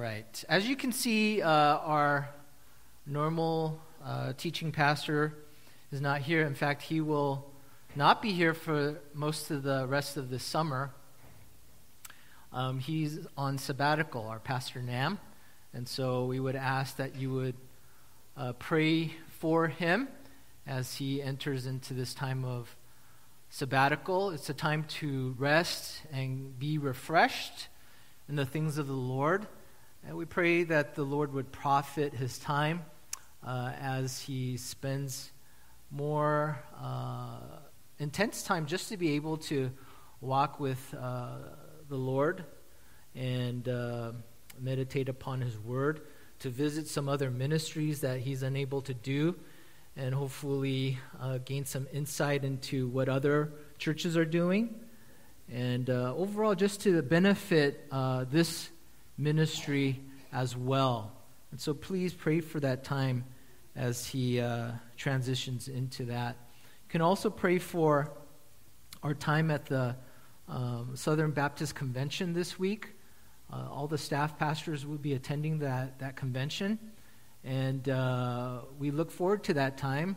right. As you can see, uh, our normal uh, teaching pastor is not here. In fact, he will not be here for most of the rest of the summer. Um, he's on sabbatical, our pastor Nam. And so we would ask that you would uh, pray for him as he enters into this time of sabbatical. It's a time to rest and be refreshed in the things of the Lord. And we pray that the Lord would profit his time uh, as he spends more uh, intense time just to be able to walk with uh, the Lord and uh, meditate upon his word, to visit some other ministries that he's unable to do, and hopefully uh, gain some insight into what other churches are doing. And uh, overall, just to benefit this ministry as well. And so please pray for that time as he uh, transitions into that. You can also pray for our time at the um, Southern Baptist Convention this week. Uh, all the staff pastors will be attending that, that convention. And uh, we look forward to that time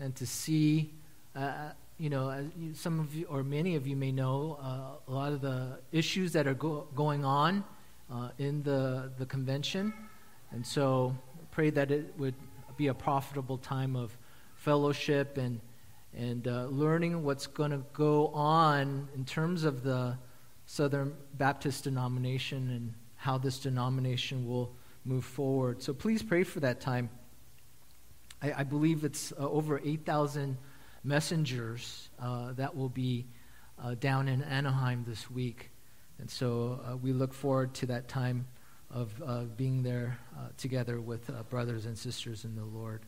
and to see, uh, you know, some of you, or many of you may know, uh, a lot of the issues that are go- going on uh, in the, the convention. And so pray that it would be a profitable time of fellowship and, and uh, learning what's going to go on in terms of the Southern Baptist denomination and how this denomination will move forward. So please pray for that time. I, I believe it's uh, over 8,000 messengers uh, that will be uh, down in Anaheim this week. And so uh, we look forward to that time of uh, being there uh, together with uh, brothers and sisters in the Lord.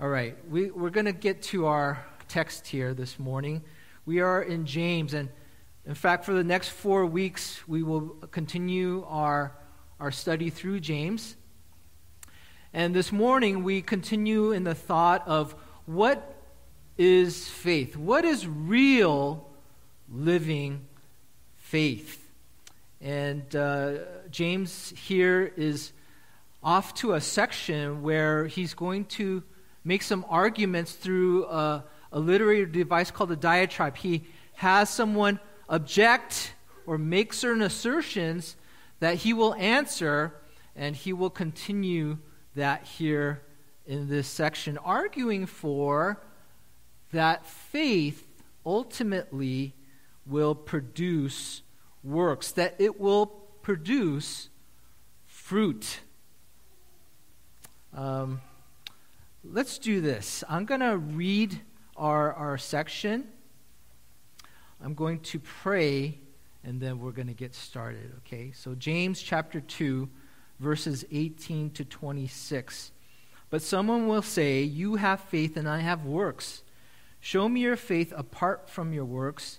All right, we, we're going to get to our text here this morning. We are in James, and in fact, for the next four weeks, we will continue our, our study through James. And this morning, we continue in the thought of what is faith? What is real living faith. And uh, James here is off to a section where he's going to make some arguments through a, a literary device called a diatribe. He has someone object or make certain assertions that he will answer, and he will continue that here in this section, arguing for that faith ultimately will produce works, that it will produce fruit. Um, let's do this. I'm going to read our, our section. I'm going to pray, and then we're going to get started, okay? So, James chapter 2, verses 18 to 26. But someone will say, You have faith, and I have works. Show me your faith apart from your works,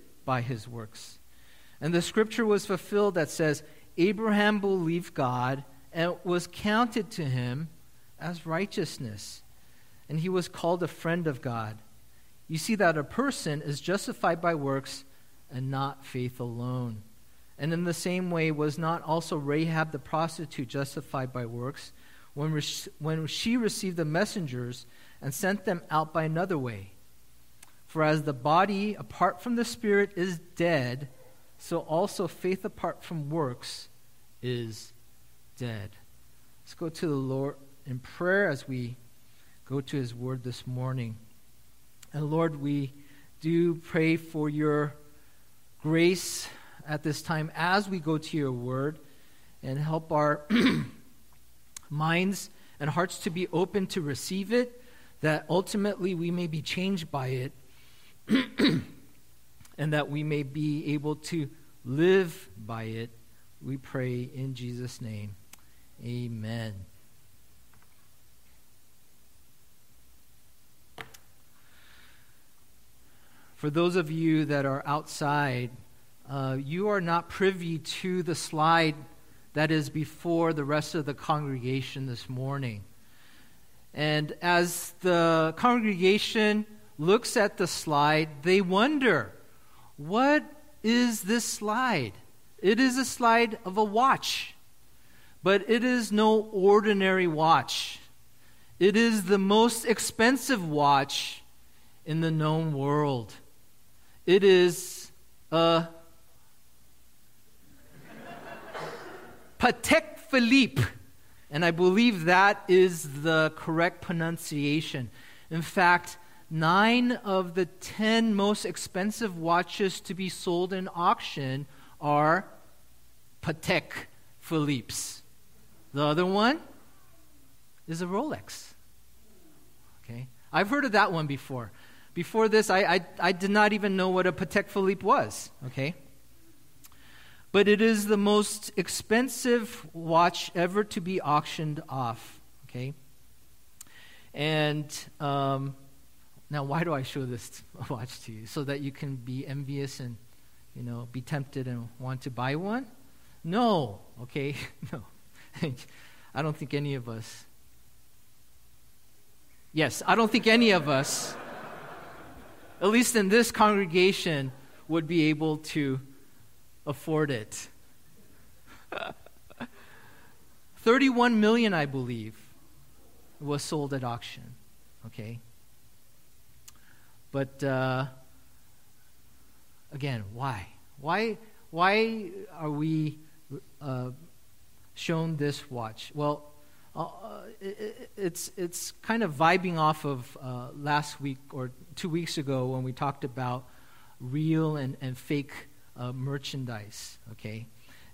by his works. And the scripture was fulfilled that says, Abraham believed God, and it was counted to him as righteousness. And he was called a friend of God. You see that a person is justified by works and not faith alone. And in the same way, was not also Rahab the prostitute justified by works when, when she received the messengers and sent them out by another way? For as the body apart from the spirit is dead, so also faith apart from works is dead. Let's go to the Lord in prayer as we go to his word this morning. And Lord, we do pray for your grace at this time as we go to your word and help our minds and hearts to be open to receive it, that ultimately we may be changed by it and that we may be able to live by it. We pray in Jesus' name. Amen. For those of you that are outside, uh, you are not privy to the slide that is before the rest of the congregation this morning. And as the congregation looks at the slide, they wonder, what is this slide? It is a slide of a watch, but it is no ordinary watch. It is the most expensive watch in the known world. It is a Patek Philippe. And I believe that is the correct pronunciation. In fact, nine of the ten most expensive watches to be sold in auction are Patek Philippe's. The other one is a Rolex. Okay? I've heard of that one before. Before this, I, I, I did not even know what a Patek Philippe was. Okay? But it is the most expensive watch ever to be auctioned off. Okay? And um, now, why do I show this watch to you? So that you can be envious and, you know, be tempted and want to buy one? No. Okay? no. I don't think any of us. Yes, I don't think any of us, at least in this congregation, would be able to afford it. 31 million, I believe, was sold at auction. Okay? But uh, again, why? Why, why are we uh, shown this watch? Well, uh, it, it's, it's kind of vibing off of uh, last week or two weeks ago when we talked about real and, and fake uh, merchandise, okay,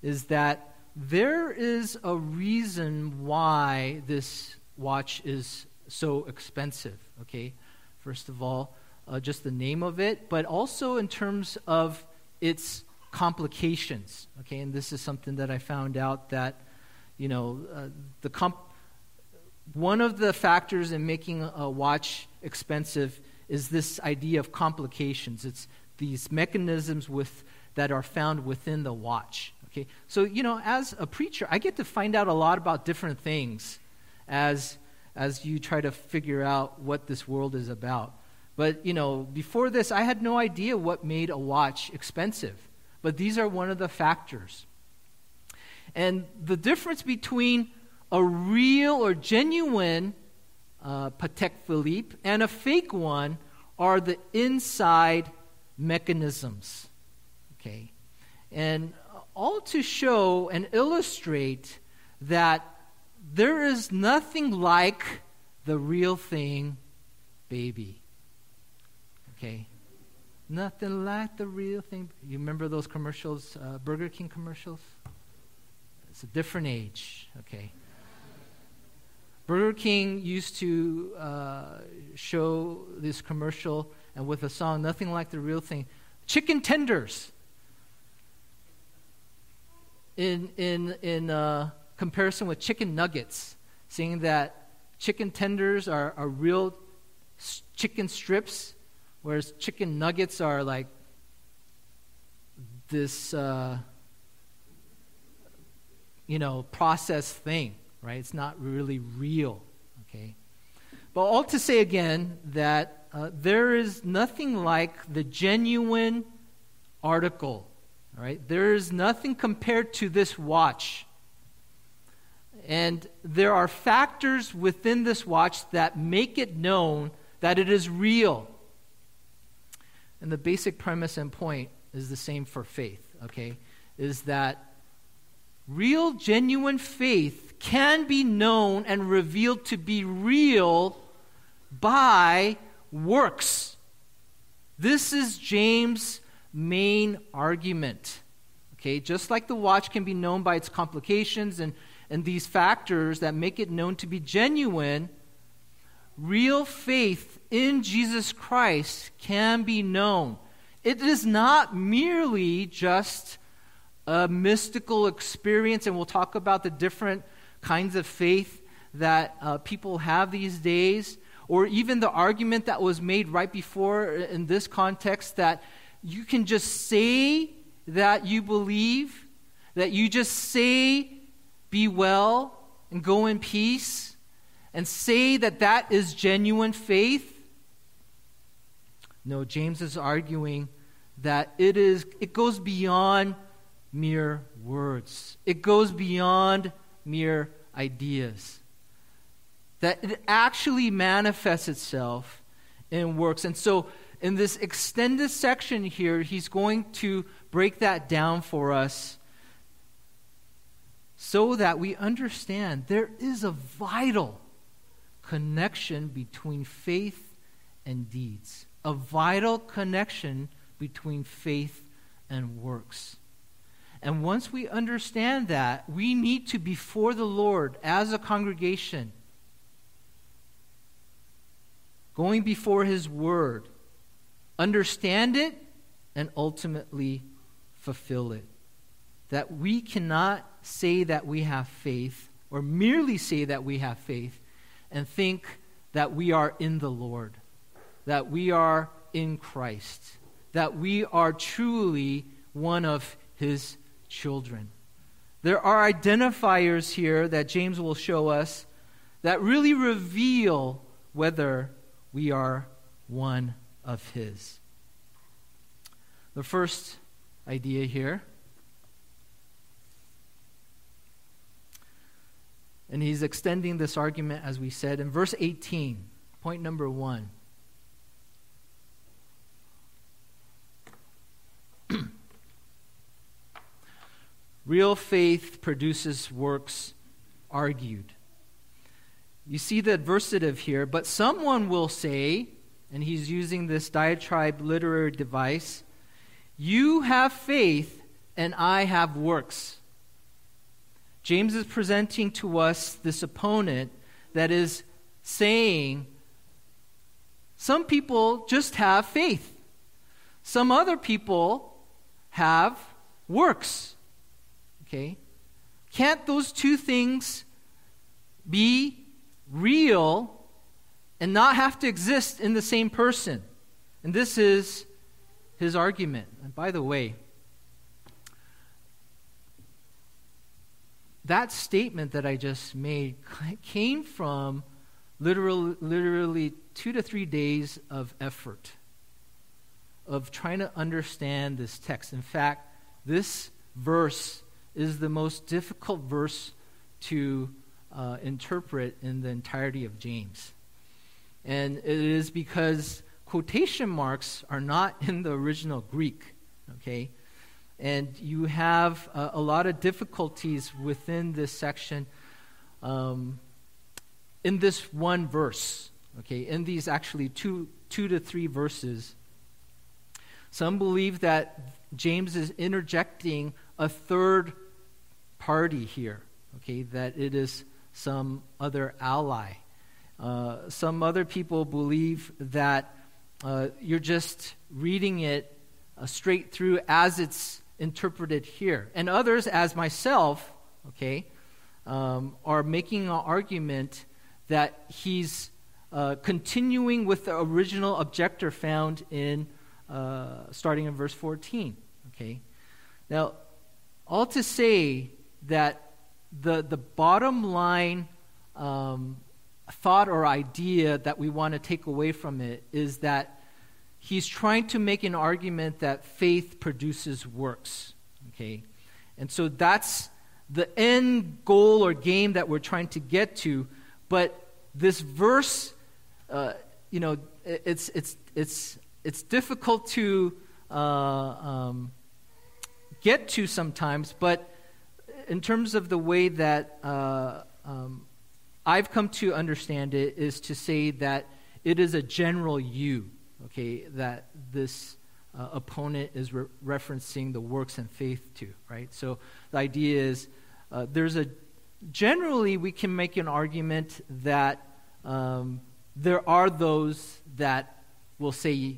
is that there is a reason why this watch is so expensive, okay? First of all, uh, just the name of it, but also in terms of its complications, okay? And this is something that I found out that, you know, uh, the comp- one of the factors in making a watch expensive is this idea of complications. It's these mechanisms with that are found within the watch. Okay? So, you know, as a preacher, I get to find out a lot about different things as, as you try to figure out what this world is about. But, you know, before this, I had no idea what made a watch expensive. But these are one of the factors. And the difference between a real or genuine uh, Patek Philippe and a fake one are the inside mechanisms. Okay? And all to show and illustrate that there is nothing like the real thing, baby. Okay? Nothing like the real thing. You remember those commercials, uh, Burger King commercials? It's a different age. Okay. Burger King used to uh, show this commercial and with a song, Nothing Like the Real Thing. Chicken tenders in, in, in uh, comparison with chicken nuggets, saying that chicken tenders are, are real chicken strips, whereas chicken nuggets are like this, uh, you know, processed thing, right? It's not really real, okay? But all to say again that uh, there is nothing like the genuine article right? There is nothing compared to this watch. And there are factors within this watch that make it known that it is real. And the basic premise and point is the same for faith, okay? Is that real, genuine faith can be known and revealed to be real by works. This is James' main argument. Okay, just like the watch can be known by its complications and, and these factors that make it known to be genuine, real faith in Jesus Christ can be known. It is not merely just a mystical experience, and we'll talk about the different kinds of faith that uh, people have these days, or even the argument that was made right before in this context that you can just say that you believe, that you just say, be well and go in peace, and say that that is genuine faith. No, James is arguing that it is it goes beyond mere words. It goes beyond mere ideas. That it actually manifests itself in works. And so in this extended section here, he's going to break that down for us so that we understand there is a vital connection between faith and deeds, a vital connection between faith and works. And once we understand that, we need to, before the Lord as a congregation, going before His Word, understand it and ultimately fulfill it. That we cannot say that we have faith or merely say that we have faith and think that we are in the Lord, that we are in Christ, that we are truly one of His children. There are identifiers here that James will show us that really reveal whether we are one of His. The first idea here, and he's extending this argument, as we said, in verse 18, point number one. Real faith produces works argued. You see the adversative here, but someone will say, and he's using this diatribe literary device, you have faith and I have works. James is presenting to us this opponent that is saying, some people just have faith. Some other people have works. Okay? Can't those two things be real and not have to exist in the same person? And this is his argument. And by the way, that statement that I just made came from literally, literally two to three days of effort of trying to understand this text. In fact, this verse is the most difficult verse to uh, interpret in the entirety of James. And it is because quotation marks are not in the original Greek, okay? And you have uh, a lot of difficulties within this section um, in this one verse, okay? In these actually two, two to three verses. Some believe that James is interjecting a third party here, okay, that it is some other ally. Uh, some other people believe that uh, you're just reading it uh, straight through as it's interpreted here. And others, as myself, okay, um, are making an argument that he's uh, continuing with the original objector found in uh, starting in verse 14. Okay, now all to say that the, the bottom line um, thought or idea that we want to take away from it is that he's trying to make an argument that faith produces works. Okay? And so that's the end goal or game that we're trying to get to. But this verse, uh, you know, it's, it's, it's, it's difficult to uh, um, get to sometimes, but in terms of the way that uh, um, I've come to understand it, is to say that it is a general you, okay, that this uh, opponent is re- referencing the works and faith to, right? So the idea is uh, there's a generally we can make an argument that um, there are those that will say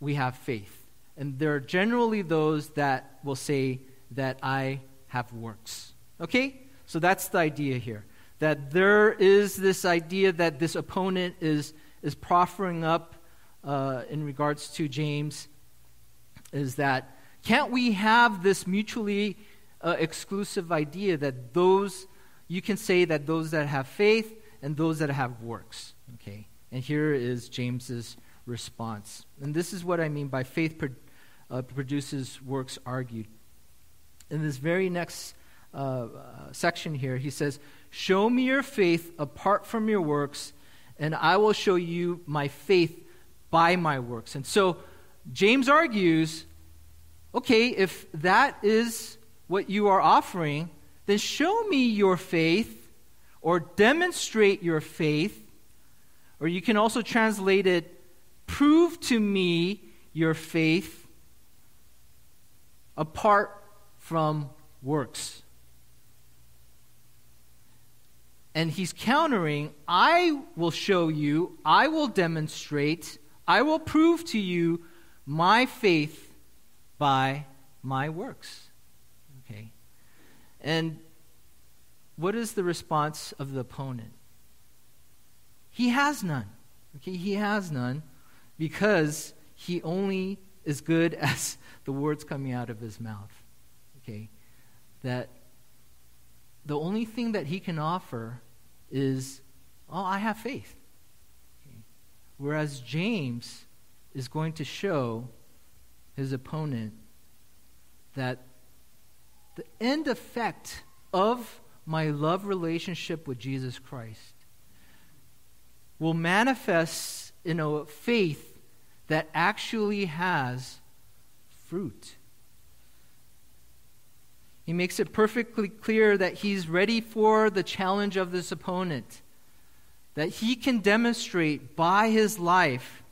we have faith, and there are generally those that will say that I have works. Okay? So that's the idea here. That there is this idea that this opponent is, is proffering up uh, in regards to James is that can't we have this mutually uh, exclusive idea that those, you can say that those that have faith and those that have works. Okay? And here is James's response. And this is what I mean by faith pro- uh, produces works argued. In this very next uh, uh, section here, he says, Show me your faith apart from your works, and I will show you my faith by my works. And so James argues okay, if that is what you are offering, then show me your faith or demonstrate your faith. Or you can also translate it prove to me your faith apart from works. And he's countering, I will show you, I will demonstrate, I will prove to you my faith by my works. Okay? And what is the response of the opponent? He has none. Okay, he has none because he only is good as the words coming out of his mouth. Okay? That the only thing that he can offer is, oh, I have faith. Whereas James is going to show his opponent that the end effect of my love relationship with Jesus Christ will manifest in a faith that actually has fruit. He makes it perfectly clear that he's ready for the challenge of this opponent, that he can demonstrate by his life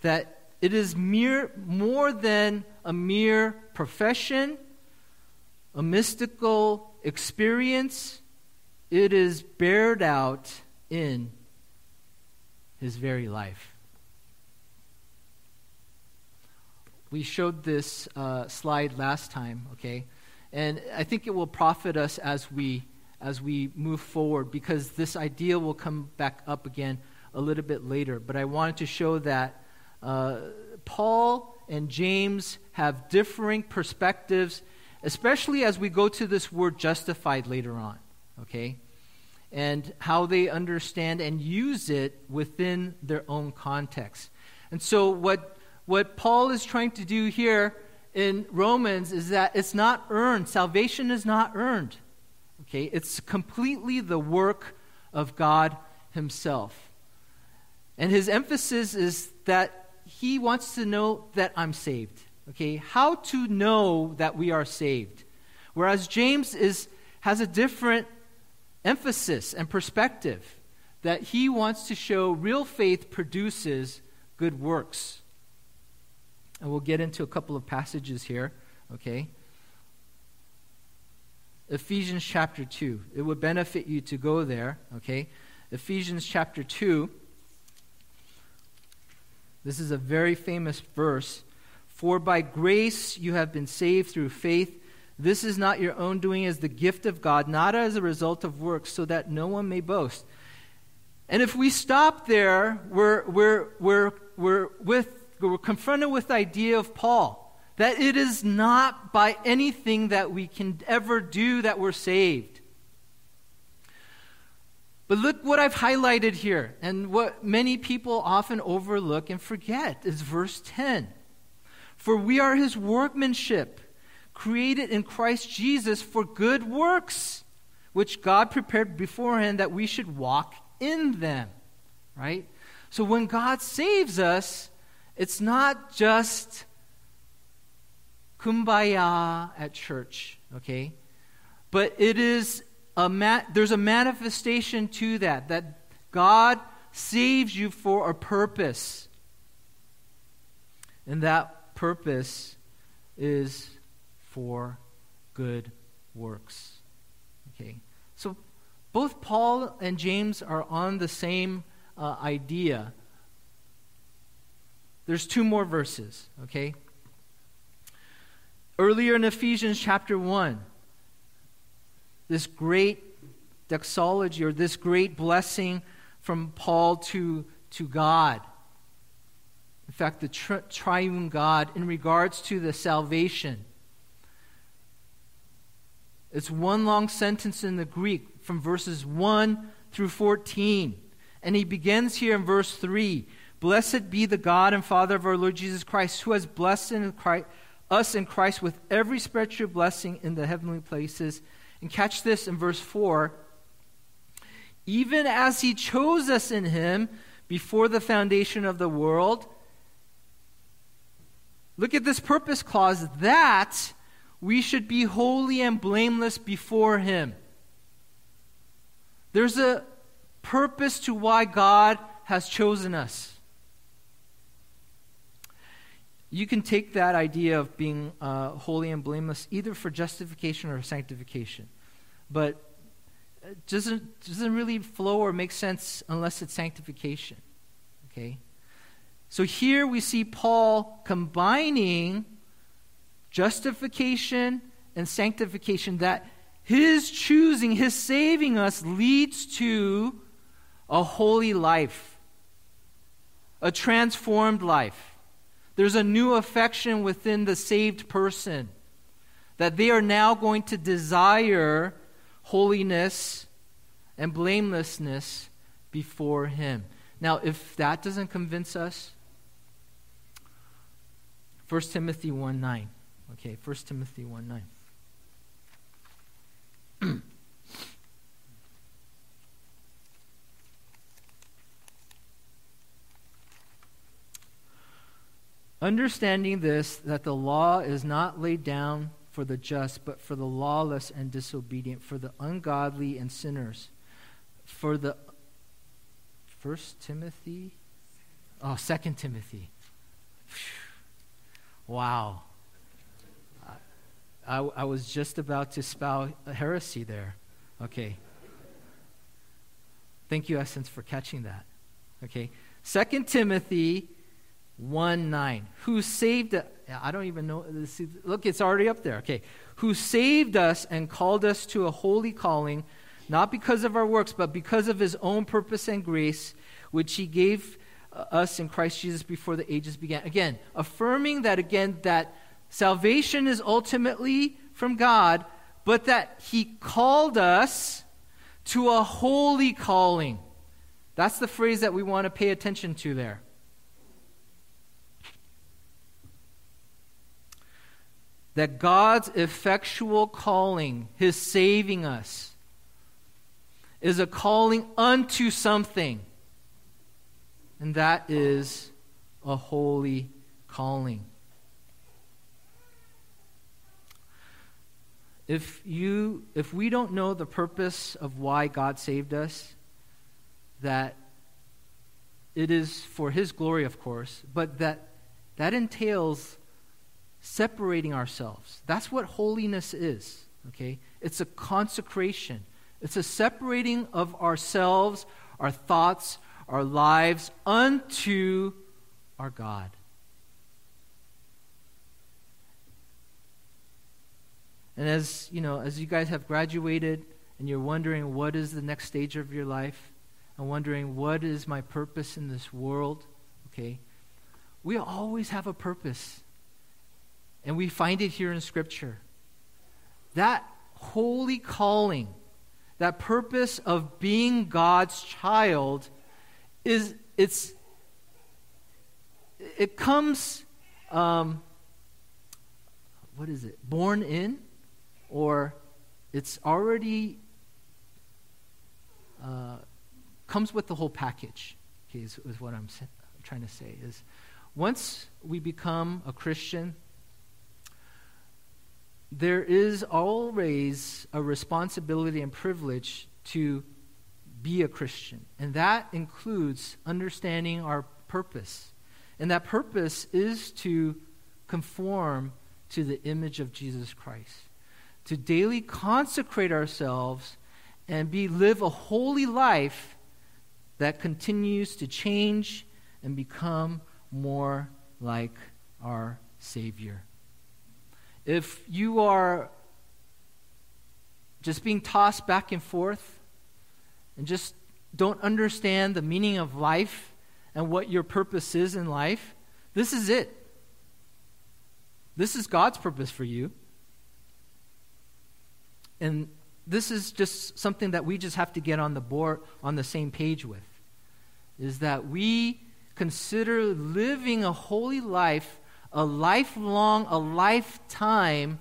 that it is mere, more than a mere profession, a mystical experience. It is bared out in his very life. We showed this uh, slide last time, okay? And I think it will profit us as we, as we move forward because this idea will come back up again a little bit later. But I wanted to show that uh, Paul and James have differing perspectives, especially as we go to this word justified later on, okay? and how they understand and use it within their own context. And so, what, what Paul is trying to do here in Romans is that it's not earned. Salvation is not earned. Okay? It's completely the work of God Himself. And his emphasis is that he wants to know that I'm saved. Okay? How to know that we are saved. Whereas James is, has a different emphasis and perspective that he wants to show real faith produces good works. And we'll get into a couple of passages here, okay? Ephesians chapter 2. It would benefit you to go there, okay? Ephesians chapter 2. This is a very famous verse. For by grace you have been saved through faith this is not your own doing as the gift of God, not as a result of works, so that no one may boast. And if we stop there, we're, we're, we're, we're, with, we're confronted with the idea of Paul that it is not by anything that we can ever do that we're saved. But look what I've highlighted here, and what many people often overlook and forget is verse 10. For we are his workmanship created in Christ Jesus for good works, which God prepared beforehand that we should walk in them. Right? So when God saves us, it's not just kumbaya at church, okay? But it is a ma- there's a manifestation to that that God saves you for a purpose. And that purpose is for good works. Okay. So both Paul and James are on the same uh, idea. There's two more verses, okay? Earlier in Ephesians chapter 1, this great doxology or this great blessing from Paul to, to God. In fact, the tri- triune God in regards to the salvation. It's one long sentence in the Greek from verses 1 through 14. And he begins here in verse 3 Blessed be the God and Father of our Lord Jesus Christ, who has blessed in Christ, us in Christ with every spiritual blessing in the heavenly places. And catch this in verse 4 even as he chose us in him before the foundation of the world. Look at this purpose clause that we should be holy and blameless before him. There's a purpose to why God has chosen us. You can take that idea of being uh, holy and blameless either for justification or sanctification. But it doesn't, doesn't really flow or make sense unless it's sanctification. Okay? So here we see Paul combining justification and sanctification, that his choosing, his saving us leads to a holy life, a transformed life. There's a new affection within the saved person that they are now going to desire holiness and blamelessness before Him. Now, if that doesn't convince us, 1 Timothy 1 9. Okay, 1 Timothy 1 9. Understanding this, that the law is not laid down for the just, but for the lawless and disobedient, for the ungodly and sinners, for the First Timothy, oh, Second Timothy. Wow, I, I was just about to spout a heresy there. Okay. Thank you, Essence, for catching that. Okay. Second Timothy 1 9. Who saved us. I don't even know. Look, it's already up there. Okay. Who saved us and called us to a holy calling, not because of our works, but because of his own purpose and grace, which he gave uh, us in Christ Jesus before the ages began. Again, affirming that again, that salvation is ultimately from God, but that he called us to a holy calling. That's the phrase that we want to pay attention to there. That God's effectual calling, his saving us, is a calling unto something. And that is a holy calling. If you if we don't know the purpose of why God saved us, that it is for his glory of course, but that that entails separating ourselves. That's what holiness is, okay? It's a consecration, it's a separating of ourselves, our thoughts, our lives unto our God. And as, you know, as you guys have graduated and you're wondering what is the next stage of your life and wondering what is my purpose in this world, okay? We always have a purpose. And we find it here in Scripture. That holy calling, that purpose of being God's child, is it's it comes um, what is it born in or it's already uh, comes with the whole package okay, is, is what I'm, I'm trying to say is once we become a christian there is always a responsibility and privilege to be a Christian. And that includes understanding our purpose. And that purpose is to conform to the image of Jesus Christ, to daily consecrate ourselves and be live a holy life that continues to change and become more like our Savior. If you are just being tossed back and forth, and just don't understand the meaning of life and what your purpose is in life, this is it. This is God's purpose for you. And this is just something that we just have to get on the board on the same page with is that we consider living a holy life a lifelong a lifetime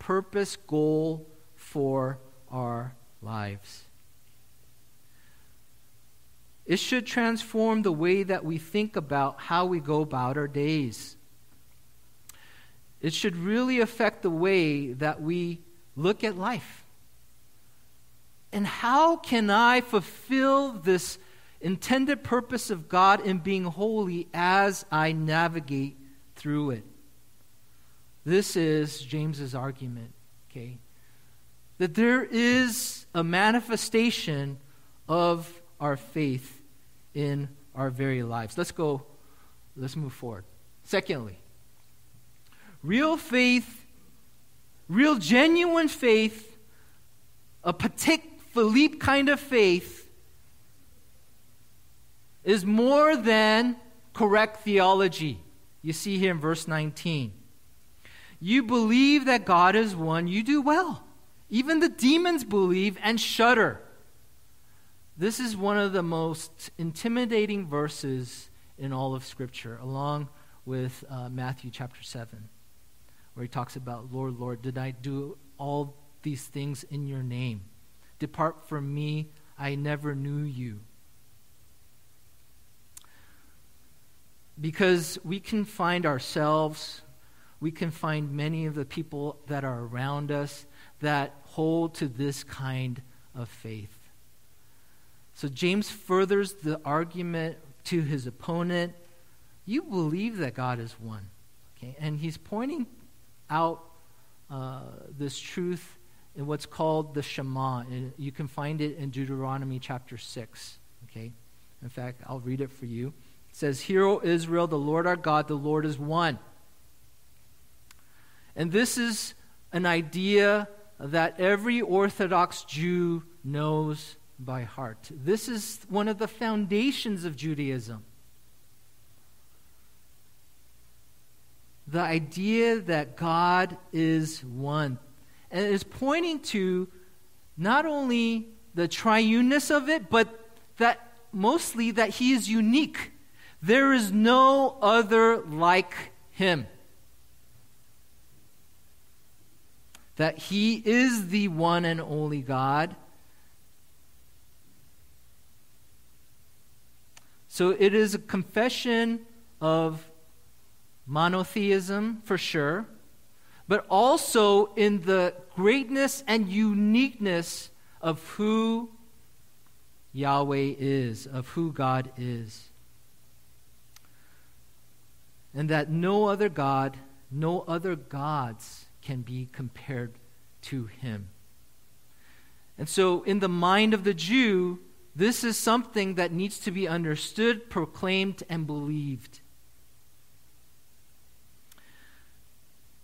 purpose goal for our lives. It should transform the way that we think about how we go about our days. It should really affect the way that we look at life. And how can I fulfill this intended purpose of God in being holy as I navigate through it? This is James's argument, okay? That there is a manifestation of our faith in our very lives. Let's go, let's move forward. Secondly, real faith, real genuine faith, a Patek Philippe kind of faith is more than correct theology. You see here in verse 19. You believe that God is one, you do well. Even the demons believe and shudder. This is one of the most intimidating verses in all of Scripture, along with uh, Matthew chapter 7, where he talks about, Lord, Lord, did I do all these things in your name? Depart from me, I never knew you. Because we can find ourselves, we can find many of the people that are around us that hold to this kind of faith. So James furthers the argument to his opponent. You believe that God is one. Okay? And he's pointing out uh, this truth in what's called the Shema. You can find it in Deuteronomy chapter 6. Okay? In fact, I'll read it for you. Says, Hear, O Israel, the Lord our God, the Lord is one. And this is an idea that every Orthodox Jew knows by heart. This is one of the foundations of Judaism. The idea that God is one. And it is pointing to not only the triuneness of it, but that mostly that he is unique. There is no other like him. That he is the one and only God. So it is a confession of monotheism for sure but also in the greatness and uniqueness of who Yahweh is, of who God is. And that no other God, no other gods can be compared to him. And so, in the mind of the Jew, this is something that needs to be understood, proclaimed, and believed.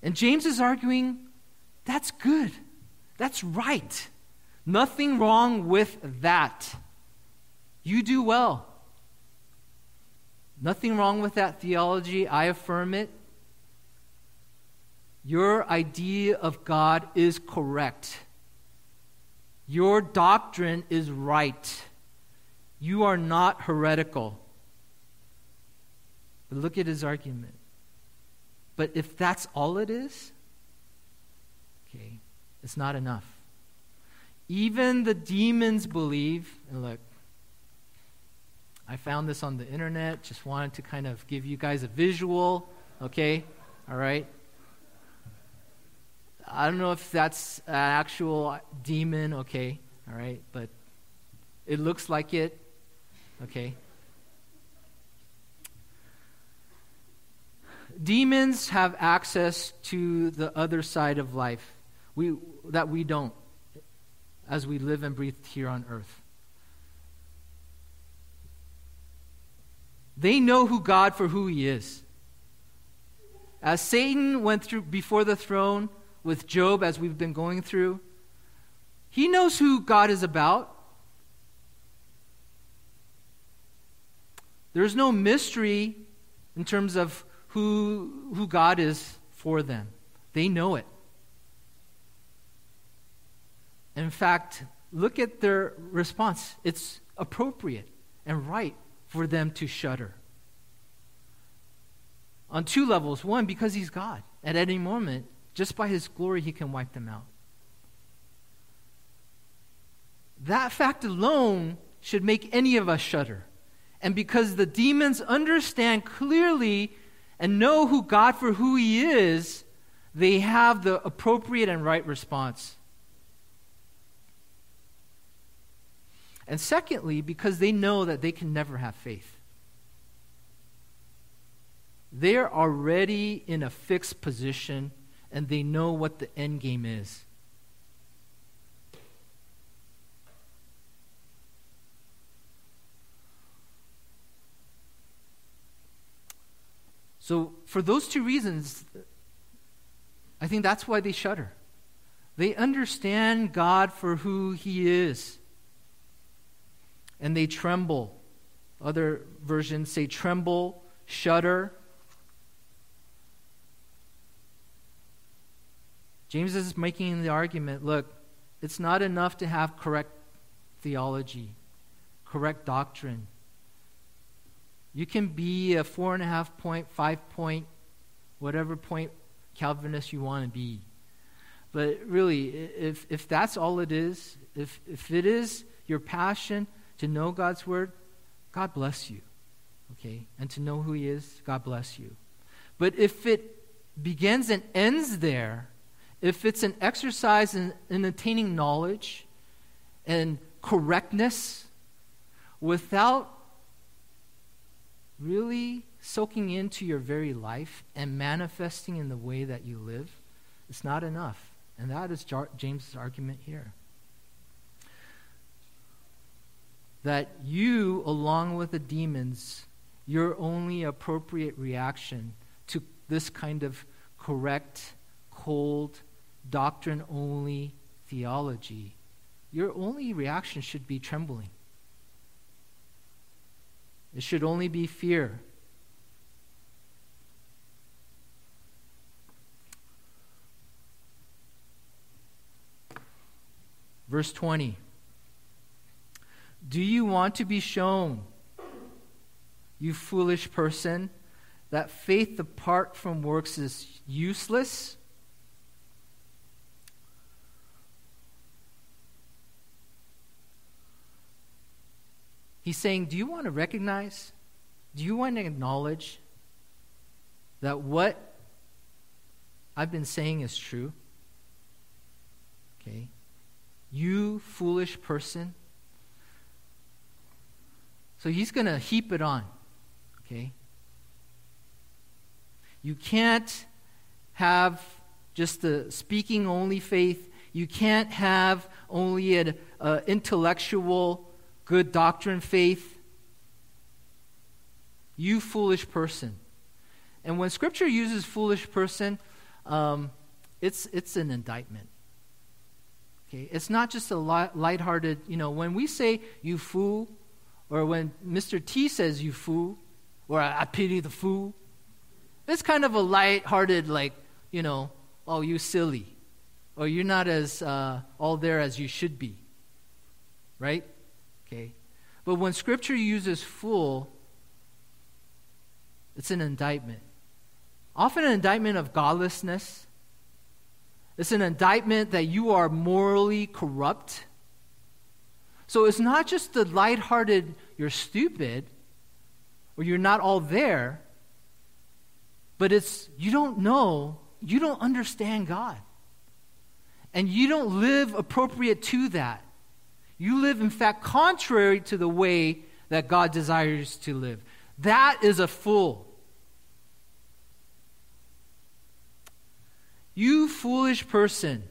And James is arguing that's good. That's right. Nothing wrong with that. You do well. Nothing wrong with that theology. I affirm it. Your idea of God is correct. Your doctrine is right. You are not heretical. But look at his argument. But if that's all it is, okay, it's not enough. Even the demons believe, and look, I found this on the internet, just wanted to kind of give you guys a visual, okay? All right? I don't know if that's an actual demon, okay? All right? But it looks like it, okay? Demons have access to the other side of life we, that we don't as we live and breathe here on earth. They know who God for who he is. As Satan went through before the throne with Job as we've been going through, He knows who God is about. There's no mystery in terms of who, who God is for them. They know it. In fact, look at their response. It's appropriate and right for them to shudder. On two levels. One, because he's God. At any moment, just by his glory, he can wipe them out. That fact alone should make any of us shudder. And because the demons understand clearly and know who God for who he is, they have the appropriate and right response. And secondly, because they know that they can never have faith. They're already in a fixed position and they know what the end game is. So, for those two reasons, I think that's why they shudder. They understand God for who He is. And they tremble. Other versions say tremble, shudder. James is making the argument look, it's not enough to have correct theology, correct doctrine. You can be a four and a half point, five point, whatever point Calvinist you want to be. But really, if, if that's all it is, if, if it is your passion to know God's word, God bless you. Okay? And to know who He is, God bless you. But if it begins and ends there, if it's an exercise in, in attaining knowledge and correctness without really soaking into your very life and manifesting in the way that you live, it's not enough. And that is James's argument here. That you, along with the demons, your only appropriate reaction to this kind of correct, cold, doctrine only theology, your only reaction should be trembling. It should only be fear. Verse 20. Do you want to be shown, you foolish person, that faith apart from works is useless? He's saying, Do you want to recognize? Do you want to acknowledge that what I've been saying is true? Okay. You foolish person. So he's going to heap it on. Okay. You can't have just the speaking only faith. You can't have only an intellectual good doctrine, faith. You foolish person. And when Scripture uses foolish person, um, it's, it's an indictment. Okay? It's not just a light, lighthearted, you know, when we say you fool, or when Mr. T says you fool, or I, I pity the fool, it's kind of a light-hearted, like, you know, oh, you silly, or you're not as uh, all there as you should be. Right? Okay? But when Scripture uses fool, it's an indictment. Often an indictment of godlessness. It's an indictment that you are morally corrupt. So it's not just the lighthearted, you're stupid, or you're not all there, but it's you don't know, you don't understand God. And you don't live appropriate to that. You live, in fact, contrary to the way that God desires to live. That is a fool. You foolish person.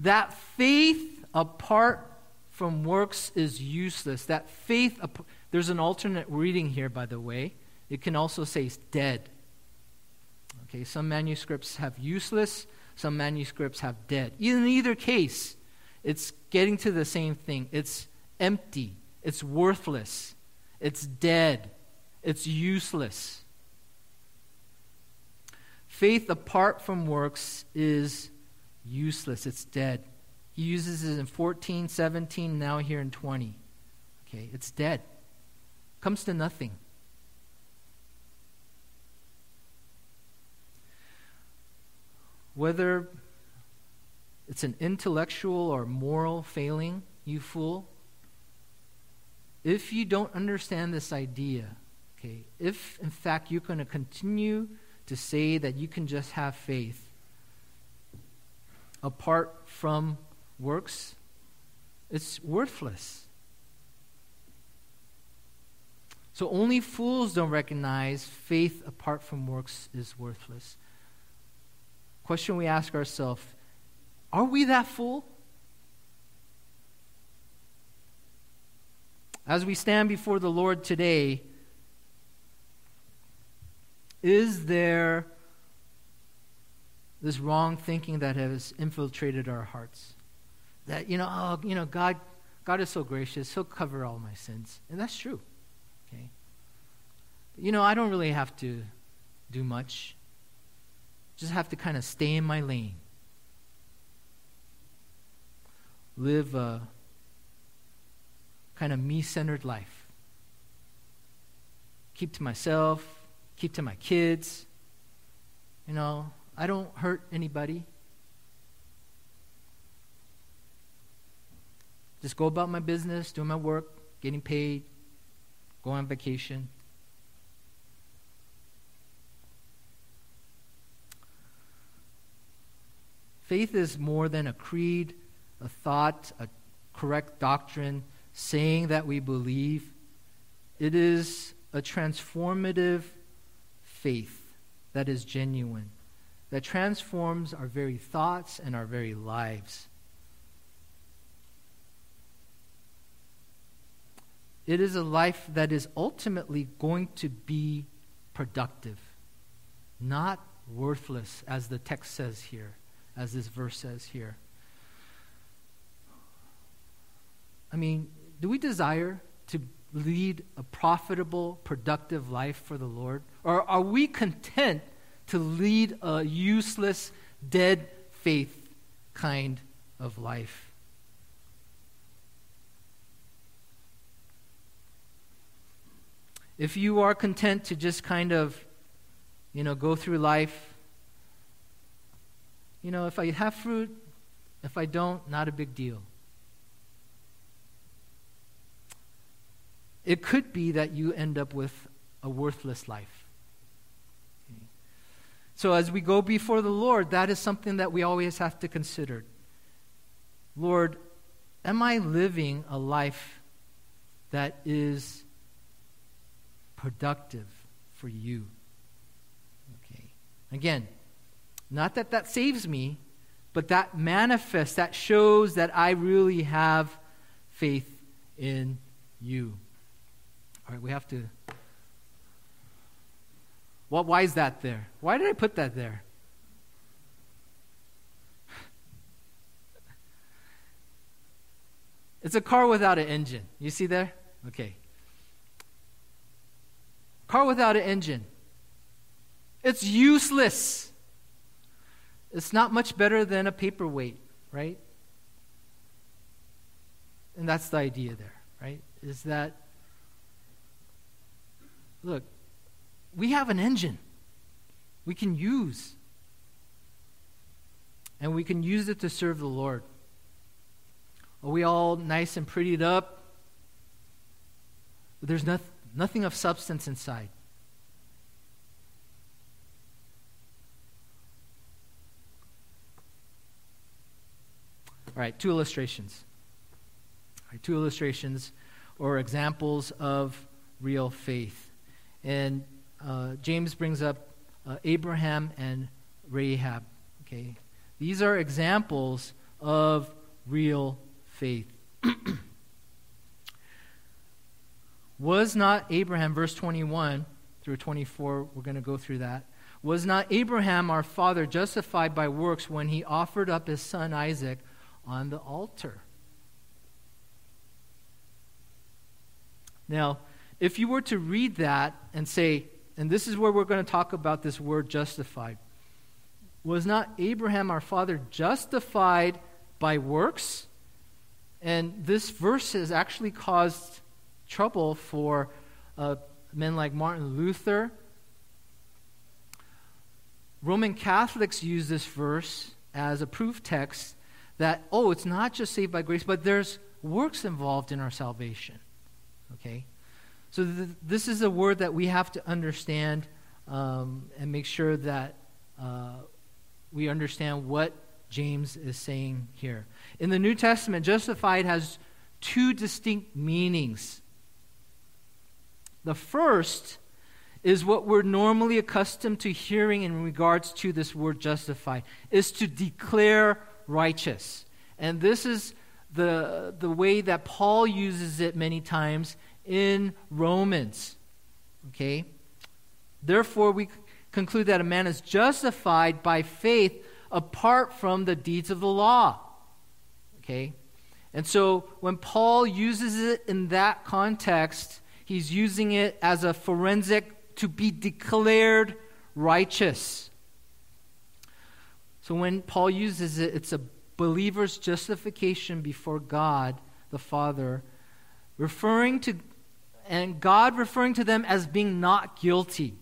That faith apart from works is useless. That faith, there's an alternate reading here, by the way. It can also say it's dead. Okay, some manuscripts have useless, some manuscripts have dead. In either case, it's getting to the same thing. It's empty, it's worthless, it's dead, it's useless. Faith apart from works is useless, it's dead. He uses it in 14, 17, now here in 20. Okay, it's dead. Comes to nothing. Whether it's an intellectual or moral failing, you fool, if you don't understand this idea, okay, if in fact you're going to continue to say that you can just have faith apart from works, it's worthless. So only fools don't recognize faith apart from works is worthless. Question we ask ourselves are we that fool? As we stand before the Lord today, is there this wrong thinking that has infiltrated our hearts? That, you know, oh, you know, God, God is so gracious, He'll cover all my sins. And that's true. Okay? You know, I don't really have to do much. Just have to kind of stay in my lane. Live a kind of me centered life. Keep to myself, keep to my kids. You know, I don't hurt anybody. Just go about my business, doing my work, getting paid, go on vacation. Faith is more than a creed, a thought, a correct doctrine, saying that we believe. It is a transformative faith that is genuine, that transforms our very thoughts and our very lives. It is a life that is ultimately going to be productive, not worthless, as the text says here, as this verse says here. I mean, do we desire to lead a profitable, productive life for the Lord? Or are we content to lead a useless, dead faith kind of life? If you are content to just kind of, you know, go through life, you know, if I have fruit, if I don't, not a big deal. It could be that you end up with a worthless life. So, as we go before the Lord, that is something that we always have to consider. Lord, am I living a life that is productive for you. Okay. Again, not that that saves me, but that manifests, that shows that I really have faith in you. All right, we have to. Well, why is that there? Why did I put that there? It's a car without an engine. You see there? Okay. Car without an engine. It's useless. It's not much better than a paperweight, right? And that's the idea there, right? Is that, look, we have an engine we can use. And we can use it to serve the Lord. Are we all nice and prettied up? There's nothing nothing of substance inside. All right, two illustrations. All right, two illustrations or examples of real faith. And uh, James brings up uh, Abraham and Rahab. Okay, these are examples of real faith. Was not Abraham, verse 21 through 24, we're going to go through that. Was not Abraham, our father, justified by works when he offered up his son Isaac on the altar. Now, if you were to read that and say, and this is where we're going to talk about this word justified. Was not Abraham our father justified by works? And this verse has actually caused trouble for uh, men like Martin Luther. Roman Catholics use this verse as a proof text that, oh, it's not just saved by grace, but there's works involved in our salvation. Okay? So, th- this is a word that we have to understand um, and make sure that uh, we understand what James is saying here. In the New Testament, justified has two distinct meanings. The first is what we're normally accustomed to hearing in regards to this word justified is to declare righteous. And this is the, the way that Paul uses it many times in Romans. Okay? Therefore, we conclude that a man is justified by faith apart from the deeds of the law. Okay? And so when Paul uses it in that context, he's using it as a forensic to be declared righteous. So when Paul uses it, it's a believer's justification before God the Father, referring to and God referring to them as being not guilty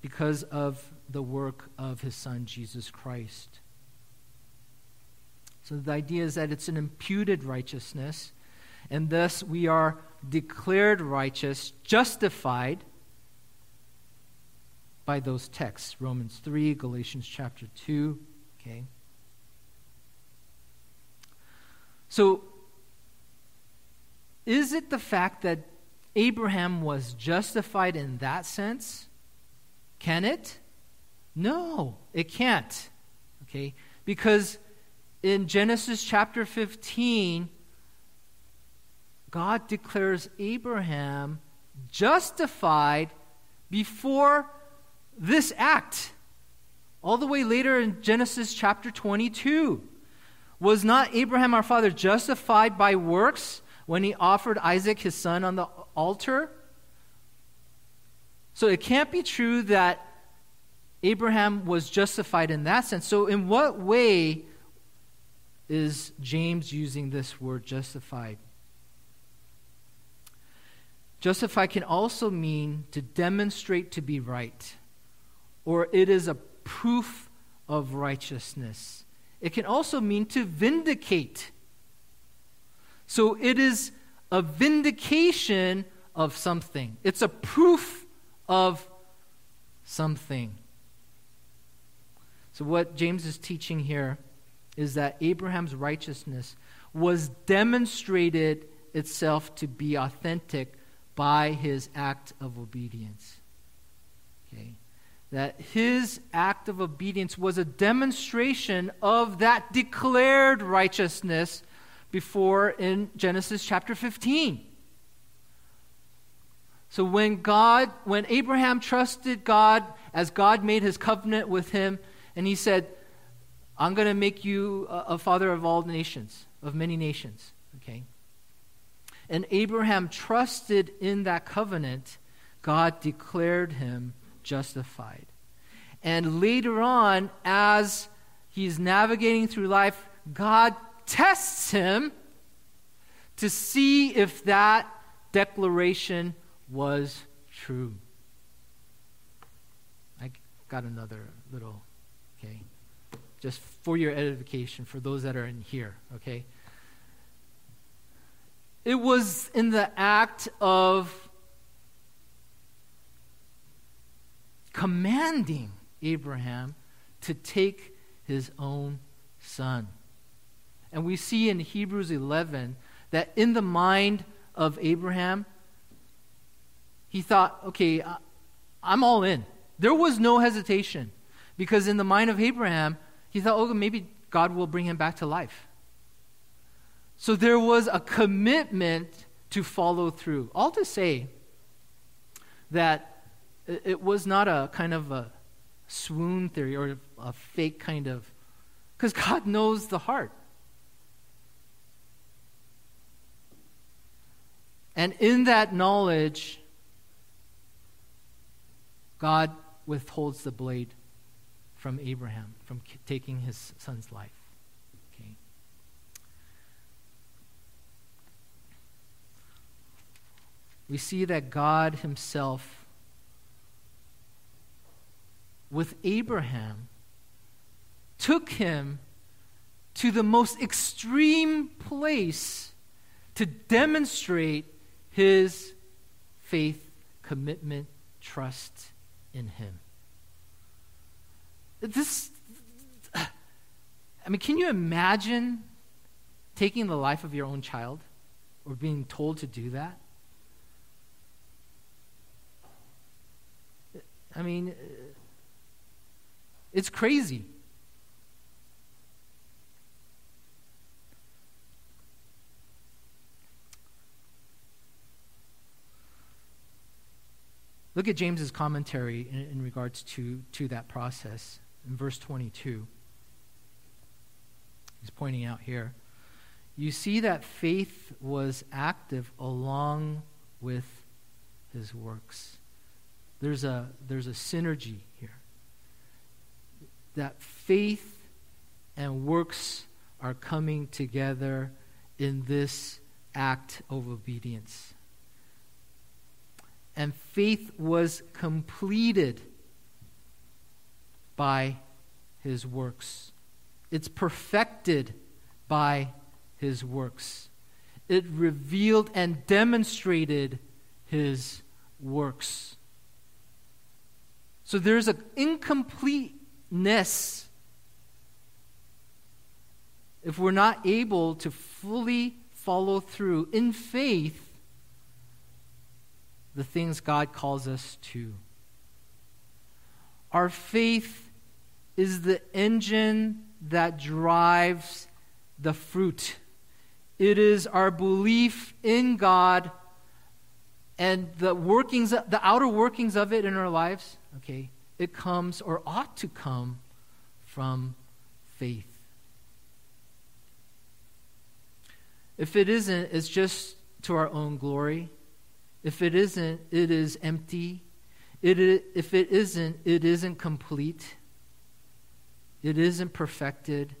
because of the work of his son Jesus Christ. So the idea is that it's an imputed righteousness, and thus we are declared righteous, justified by those texts Romans 3, Galatians chapter 2. Okay. So is it the fact that Abraham was justified in that sense? Can it? No, it can't. Okay? Because in Genesis chapter 15, God declares Abraham justified before this act. All the way later in Genesis chapter 22. Was not Abraham our father justified by works when he offered Isaac his son on the altar. So it can't be true that Abraham was justified in that sense. So, in what way is James using this word justified? Justified can also mean to demonstrate to be right, or it is a proof of righteousness. It can also mean to vindicate so it is a vindication of something, it's a proof of something. So, what James is teaching here is that Abraham's righteousness was demonstrated itself to be authentic by his act of obedience. Okay? That his act of obedience was a demonstration of that declared righteousness before in Genesis chapter 15. So when God, when Abraham trusted God as God made his covenant with him, and he said, I'm going to make you a, a father of all nations, of many nations. And Abraham trusted in that covenant, God declared him justified. And later on, as he's navigating through life, God tests him to see if that declaration was true. I got another little, okay? Just for your edification, for those that are in here, okay? It was in the act of commanding Abraham to take his own son. And we see in Hebrews 11 that in the mind of Abraham, he thought, okay, I'm all in. There was no hesitation because in the mind of Abraham, he thought, oh, maybe God will bring him back to life. So there was a commitment to follow through. All to say that it was not a kind of a swoon theory or a fake kind of Because God knows the heart. And in that knowledge, God withholds the blade from Abraham, from taking his son's life. Okay. We see that God himself, with Abraham, took him to the most extreme place to demonstrate his faith, commitment, trust in him. This, I mean, can you imagine taking the life of your own child or being told to do that? I mean, it's crazy. Look at James's commentary in, in regards to, to that process in verse 22. He's pointing out here. You see that faith was active along with his works. There's a, there's a synergy here. That faith and works are coming together in this act of obedience and faith was completed by his works. It's perfected by his works. It revealed and demonstrated his works. So there's an incompleteness if we're not able to fully follow through in faith the things God calls us to. Our faith is the engine that drives the fruit. It is our belief in God and the workings, the outer workings of it in our lives. Okay, it comes or ought to come from faith. If it isn't, it's just to our own glory. If it isn't, it is empty. It, if it isn't, it isn't complete. It isn't perfected.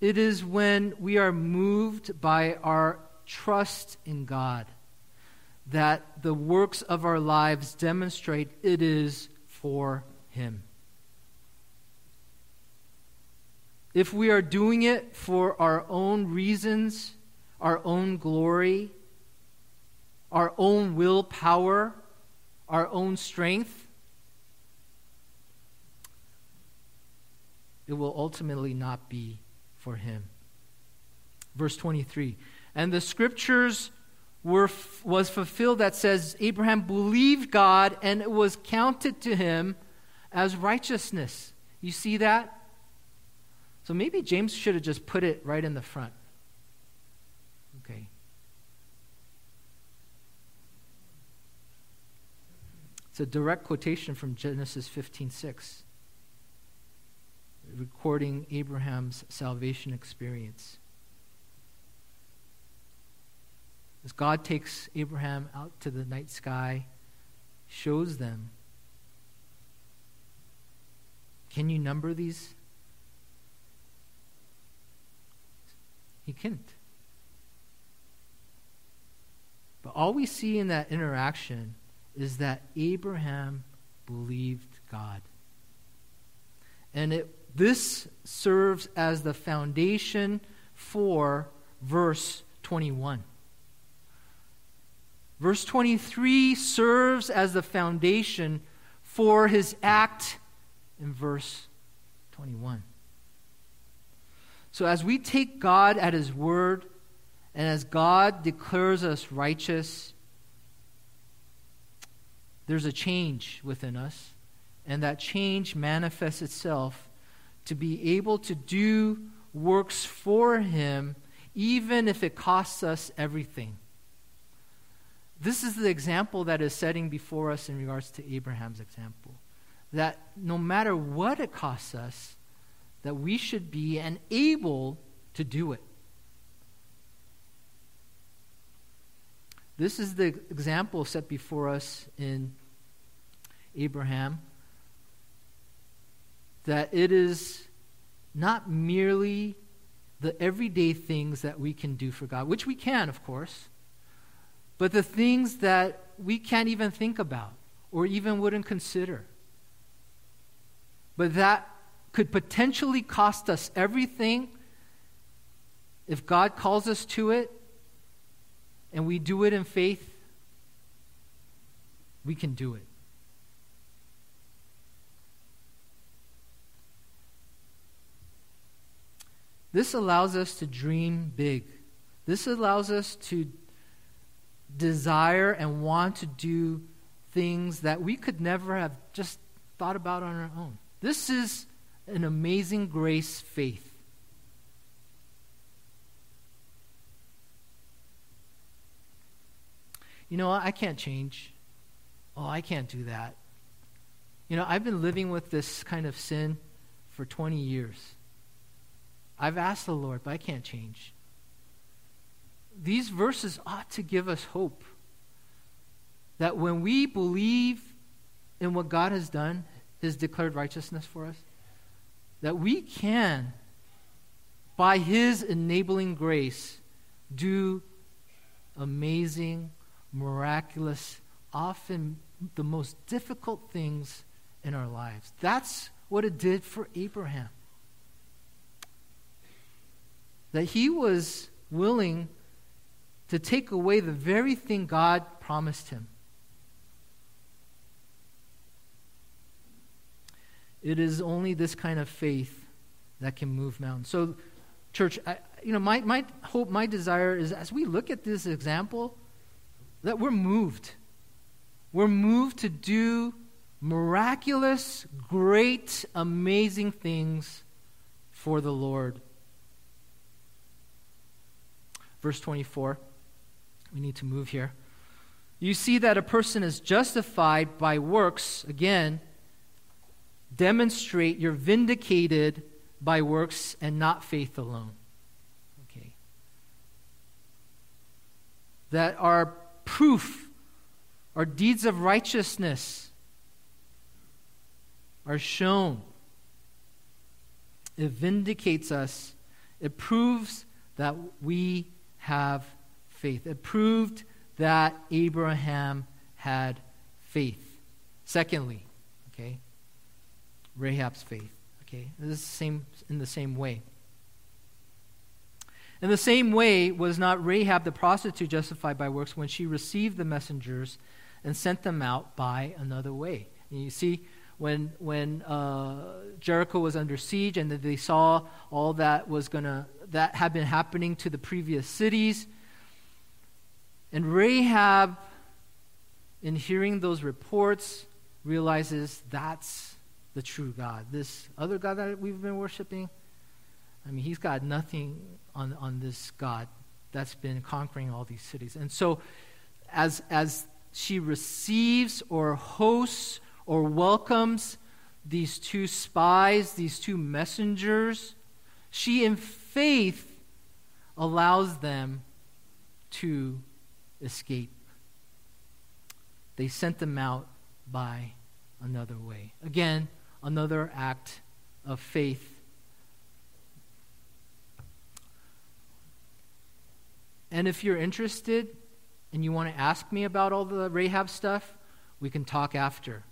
It is when we are moved by our trust in God that the works of our lives demonstrate it is for Him. If we are doing it for our own reasons, our own glory, our own willpower, our own strength, it will ultimately not be for him. Verse 23 And the scriptures were, was fulfilled that says, Abraham believed God and it was counted to him as righteousness. You see that? So maybe James should have just put it right in the front. Okay. It's a direct quotation from Genesis 15:6, recording Abraham's salvation experience. As God takes Abraham out to the night sky, shows them. Can you number these? He can't. But all we see in that interaction is that Abraham believed God. And it, this serves as the foundation for verse 21. Verse 23 serves as the foundation for his act in verse 21. So, as we take God at his word, and as God declares us righteous, there's a change within us, and that change manifests itself to be able to do works for Him, even if it costs us everything. This is the example that is setting before us in regards to Abraham's example. That no matter what it costs us, that we should be and able to do it. This is the example set before us in Abraham that it is not merely the everyday things that we can do for God, which we can, of course, but the things that we can't even think about or even wouldn't consider. But that could potentially cost us everything if God calls us to it and we do it in faith, we can do it. This allows us to dream big. This allows us to desire and want to do things that we could never have just thought about on our own. This is an amazing grace faith. You know, I can't change. Oh, I can't do that. You know, I've been living with this kind of sin for 20 years. I've asked the Lord, but I can't change. These verses ought to give us hope that when we believe in what God has done, his declared righteousness for us, that we can, by his enabling grace, do amazing, miraculous, often the most difficult things in our lives. That's what it did for Abraham. That he was willing to take away the very thing God promised him. It is only this kind of faith that can move mountains. So, church, I, you know, my, my hope, my desire is as we look at this example, that we're moved. We're moved to do miraculous, great, amazing things for the Lord. Verse 24. We need to move here. You see that a person is justified by works, again, demonstrate you're vindicated by works and not faith alone. Okay. That our proof, our deeds of righteousness are shown. It vindicates us. It proves that we have faith. It proved that Abraham had faith. Secondly, okay, Rahab's faith. Okay, this is the same in the same way. In the same way, was not Rahab the prostitute justified by works when she received the messengers and sent them out by another way? And you see, when when uh, Jericho was under siege and they saw all that was gonna that had been happening to the previous cities, and Rahab, in hearing those reports, realizes that's the true God. This other God that we've been worshiping, I mean, he's got nothing on, on this God that's been conquering all these cities. And so, as, as she receives or hosts or welcomes these two spies, these two messengers, she in faith allows them to escape. They sent them out by another way. Again, another act of faith. And if you're interested and you want to ask me about all the Rahab stuff, we can talk after.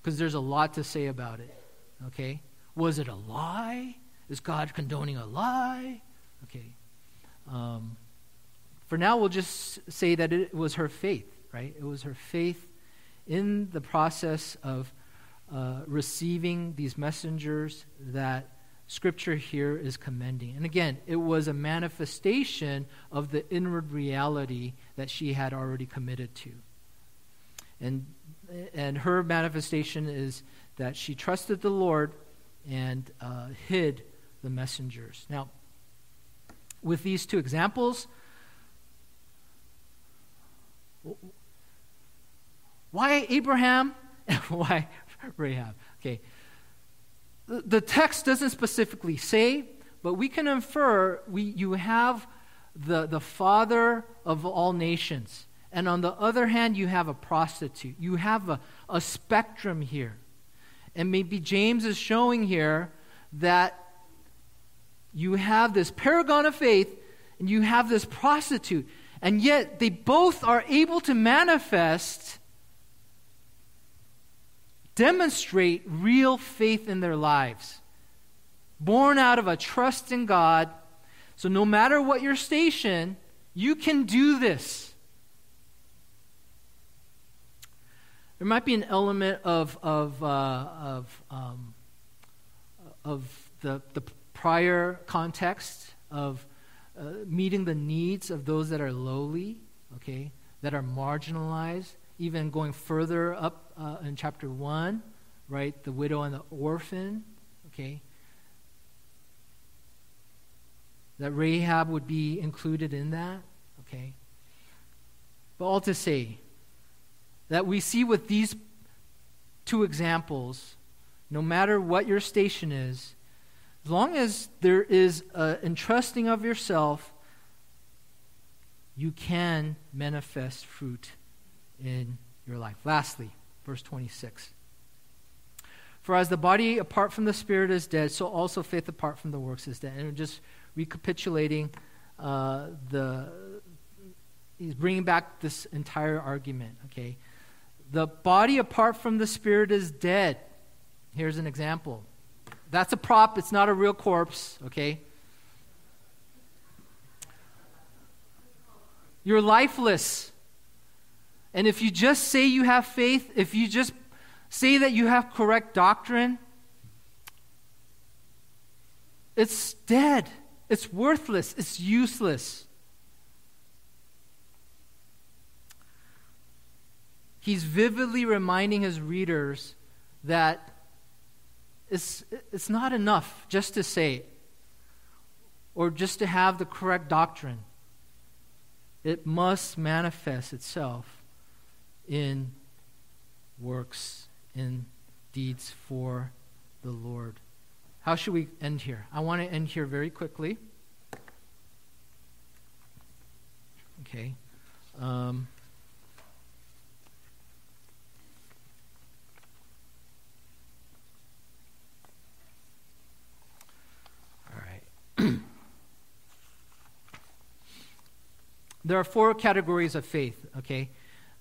Because there's a lot to say about it. Okay? Was it a lie? Is God condoning a lie? Okay. Um, for now, we'll just say that it was her faith, right? It was her faith in the process of uh, receiving these messengers that Scripture here is commending. And again, it was a manifestation of the inward reality that she had already committed to. And, and her manifestation is that she trusted the Lord and uh, hid the messengers. Now, with these two examples, why Abraham? why Rahab. Okay. the text doesn't specifically say, but we can infer we, you have the, the father of all nations. And on the other hand, you have a prostitute. You have a, a spectrum here. And maybe James is showing here that you have this paragon of faith and you have this prostitute. And yet they both are able to manifest, demonstrate real faith in their lives. Born out of a trust in God. So no matter what your station, you can do this. There might be an element of, of, uh, of, um, of the, the prior context of uh, meeting the needs of those that are lowly, okay, that are marginalized, even going further up uh, in chapter 1, right, the widow and the orphan, okay. That Rahab would be included in that, okay. But all to say, that we see with these two examples, no matter what your station is, as long as there is an entrusting of yourself, you can manifest fruit in your life. Lastly, verse 26. For as the body apart from the spirit is dead, so also faith apart from the works is dead. And just recapitulating uh, the, he's bringing back this entire argument, okay? The body apart from the spirit is dead. Here's an example. That's a prop, it's not a real corpse, okay? You're lifeless. And if you just say you have faith, if you just say that you have correct doctrine, it's dead. It's worthless. It's useless. he's vividly reminding his readers that it's, it's not enough just to say or just to have the correct doctrine. It must manifest itself in works, in deeds for the Lord. How should we end here? I want to end here very quickly. Okay. Um, There are four categories of faith, okay,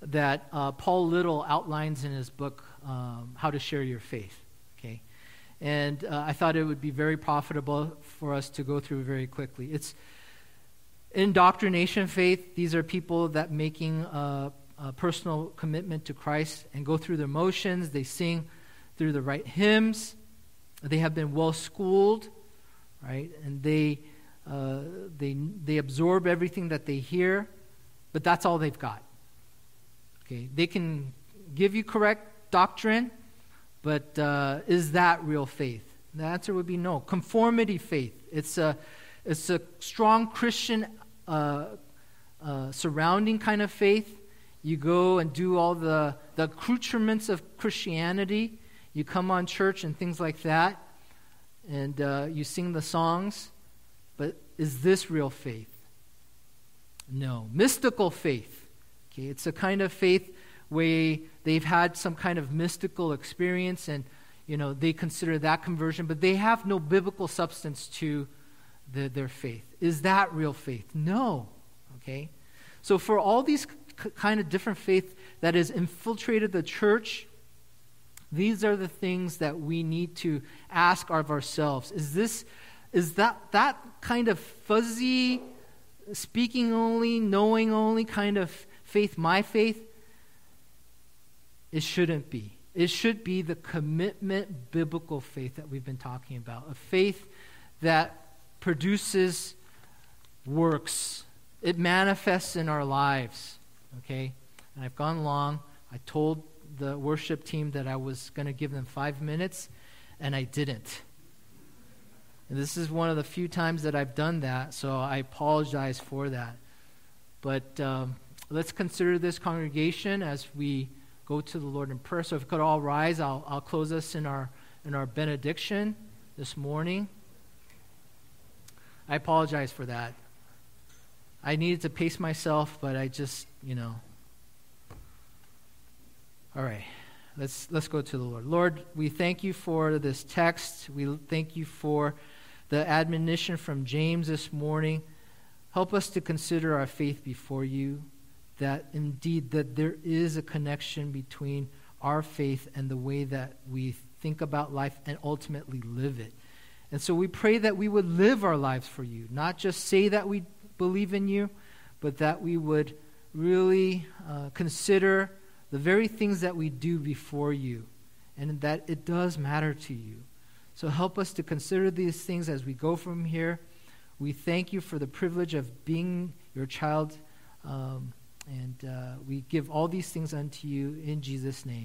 that uh, Paul Little outlines in his book, um, How to Share Your Faith, okay. And uh, I thought it would be very profitable for us to go through very quickly. It's indoctrination faith. These are people that making a, a personal commitment to Christ and go through their motions. They sing through the right hymns. They have been well schooled, right? And they uh, they, they absorb everything that they hear, but that's all they've got. Okay, they can give you correct doctrine, but uh, is that real faith? The answer would be no. Conformity faith. It's a, it's a strong Christian uh, uh, surrounding kind of faith. You go and do all the, the accoutrements of Christianity. You come on church and things like that. And uh, you sing the songs. Is this real faith? No. Mystical faith. Okay, it's a kind of faith where they've had some kind of mystical experience and you know they consider that conversion, but they have no biblical substance to the, their faith. Is that real faith? No. Okay? So for all these c- kind of different faith that has infiltrated the church, these are the things that we need to ask of ourselves. Is this is that that kind of fuzzy, speaking only, knowing only kind of faith my faith? It shouldn't be. It should be the commitment biblical faith that we've been talking about, a faith that produces works. It manifests in our lives. Okay? And I've gone long. I told the worship team that I was going to give them five minutes, and I didn't. And this is one of the few times that I've done that, so I apologize for that. But um, let's consider this congregation as we go to the Lord in prayer. So if we could all rise, I'll, I'll close us in our in our benediction this morning. I apologize for that. I needed to pace myself, but I just, you know. All right. Let's let's go to the Lord. Lord, we thank you for this text. We thank you for the admonition from James this morning. Help us to consider our faith before you that indeed that there is a connection between our faith and the way that we think about life and ultimately live it. And so we pray that we would live our lives for you, not just say that we believe in you, but that we would really uh, consider the very things that we do before you and that it does matter to you. So help us to consider these things as we go from here. We thank you for the privilege of being your child. Um, and uh, we give all these things unto you in Jesus' name.